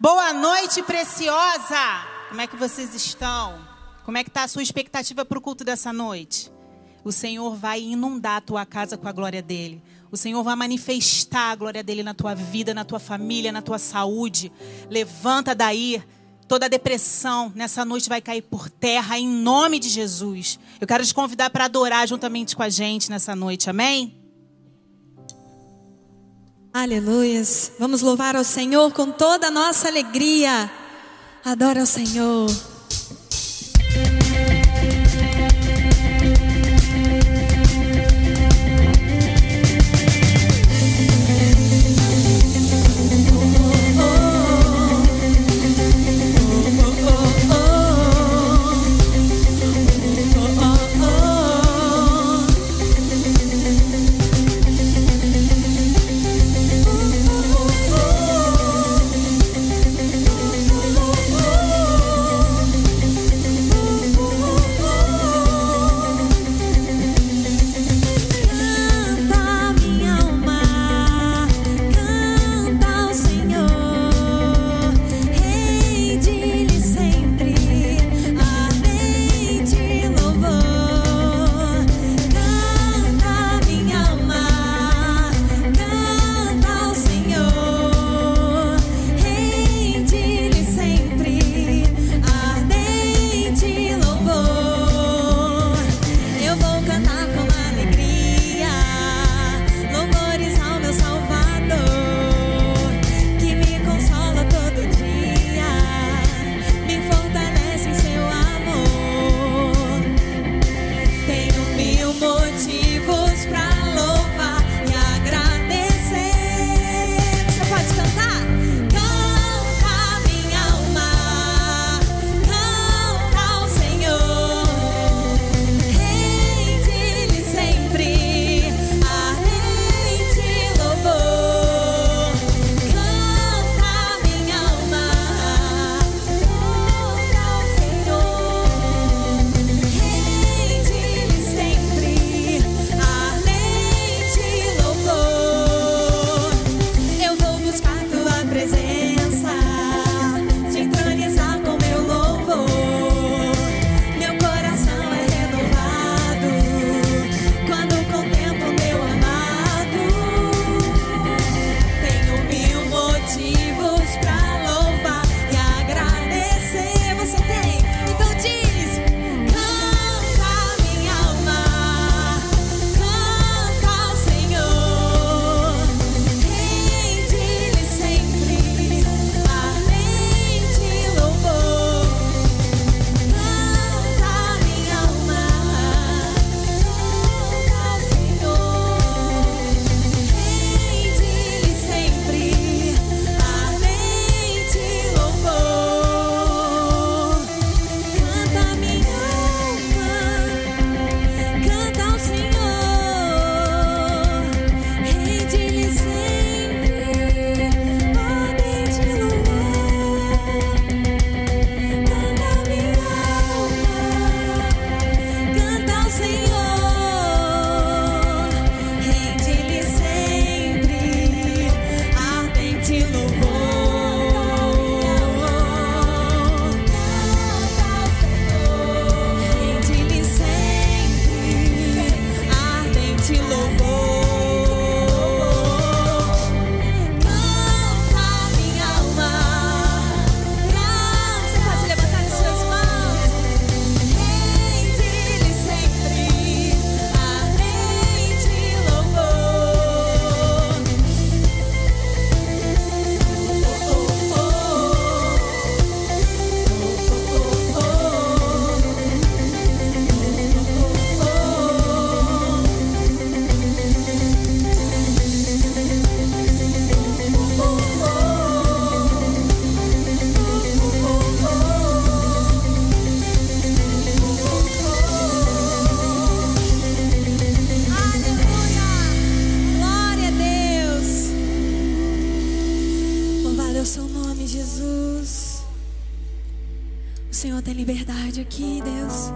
Boa noite, preciosa! Como é que vocês estão? Como é que está a sua expectativa para o culto dessa noite? O Senhor vai inundar a tua casa com a glória dele. O Senhor vai manifestar a glória dele na tua vida, na tua família, na tua saúde. Levanta daí. Toda depressão nessa noite vai cair por terra em nome de Jesus. Eu quero te convidar para adorar juntamente com a gente nessa noite. Amém? Aleluias. Vamos louvar ao Senhor com toda a nossa alegria. Adora ao Senhor. O Senhor tem liberdade aqui, Deus.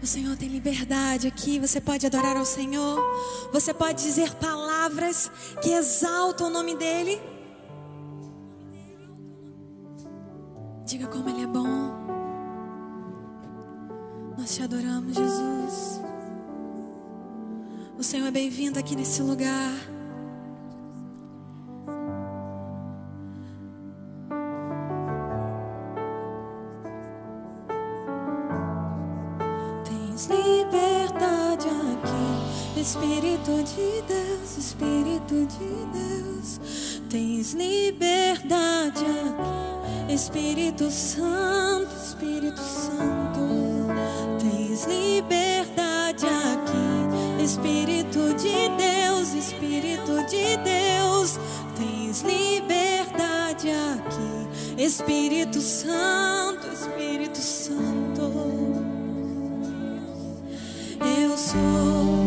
O Senhor tem liberdade aqui. Você pode adorar ao Senhor. Você pode dizer palavras que exaltam o nome dEle. Diga como Ele é bom. Nós te adoramos, Jesus. O Senhor é bem-vindo aqui nesse lugar. Espírito de Deus, Espírito de Deus, tens liberdade aqui. Espírito Santo, Espírito Santo, tens liberdade aqui. Espírito de Deus, Espírito de Deus, tens liberdade aqui. Espírito Santo, Espírito Santo, eu sou.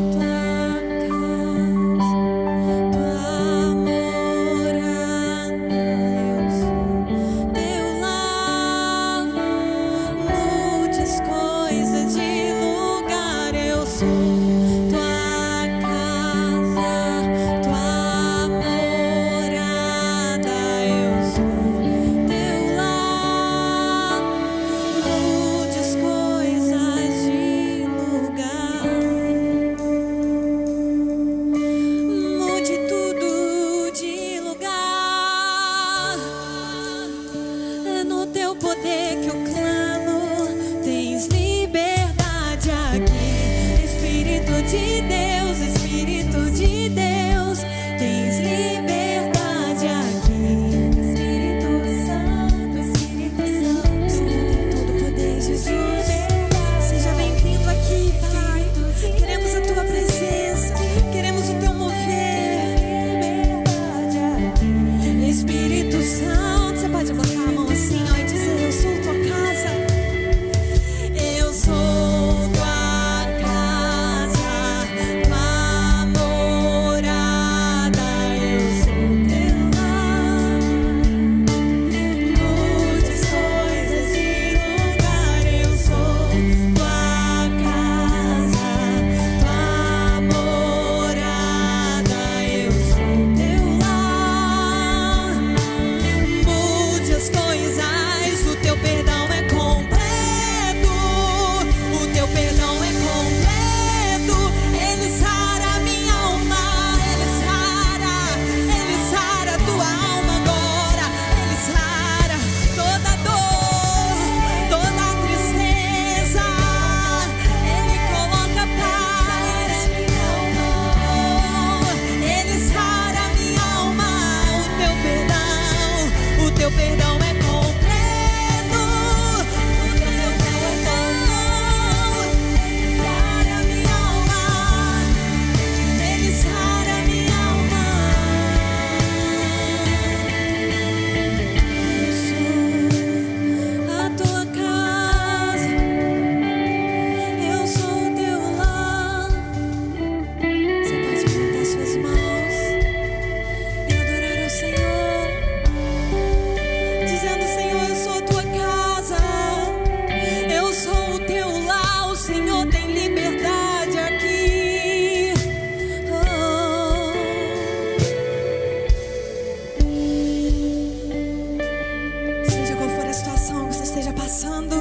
passando,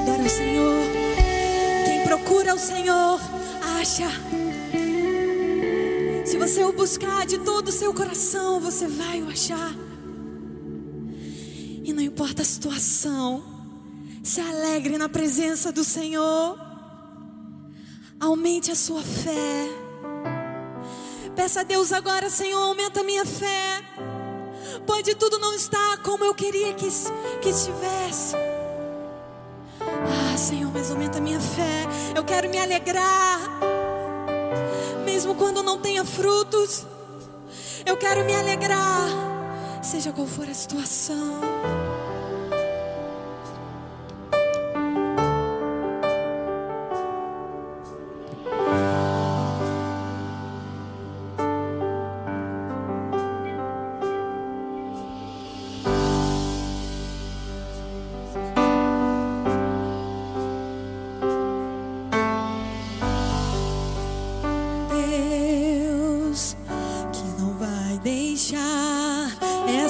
adora o Senhor. Quem procura o Senhor, acha. Se você o buscar de todo o seu coração, você vai o achar. E não importa a situação, se alegre na presença do Senhor. Aumente a sua fé. Peça a Deus agora, Senhor, aumenta a minha fé. Pai, de tudo não está como eu queria que, que estivesse. Ah, Senhor, mas aumenta a minha fé. Eu quero me alegrar, mesmo quando não tenha frutos. Eu quero me alegrar, seja qual for a situação.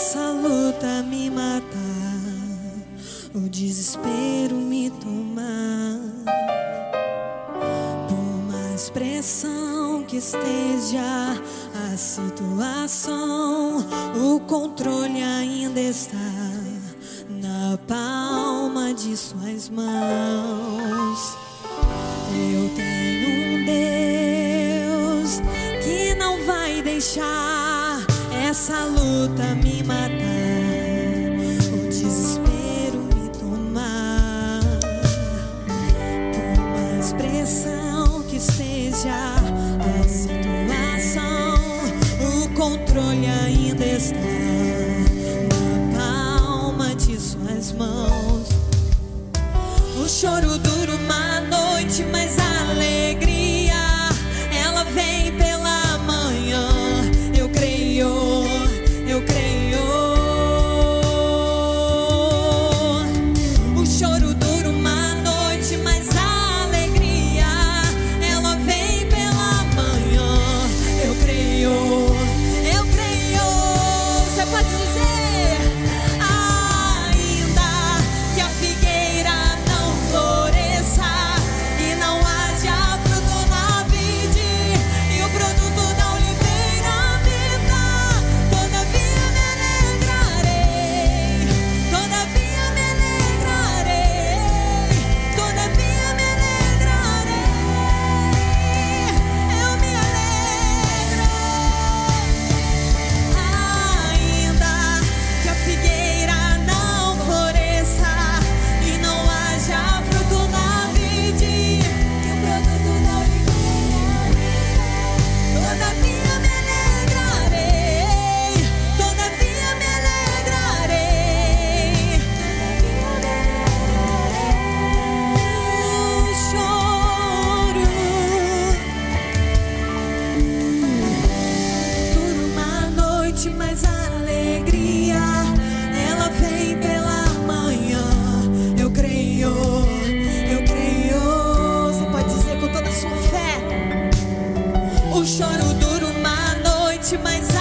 essa luta me matar, o desespero me tomar. Por mais pressão que esteja a situação, o controle ainda está na palma de suas mãos. Eu tenho um Deus que não vai deixar essa luta me matar, o desespero me tomar. Por mais pressão que esteja a situação, o controle ainda está na palma de suas mãos. O choro O choro dura uma noite, mas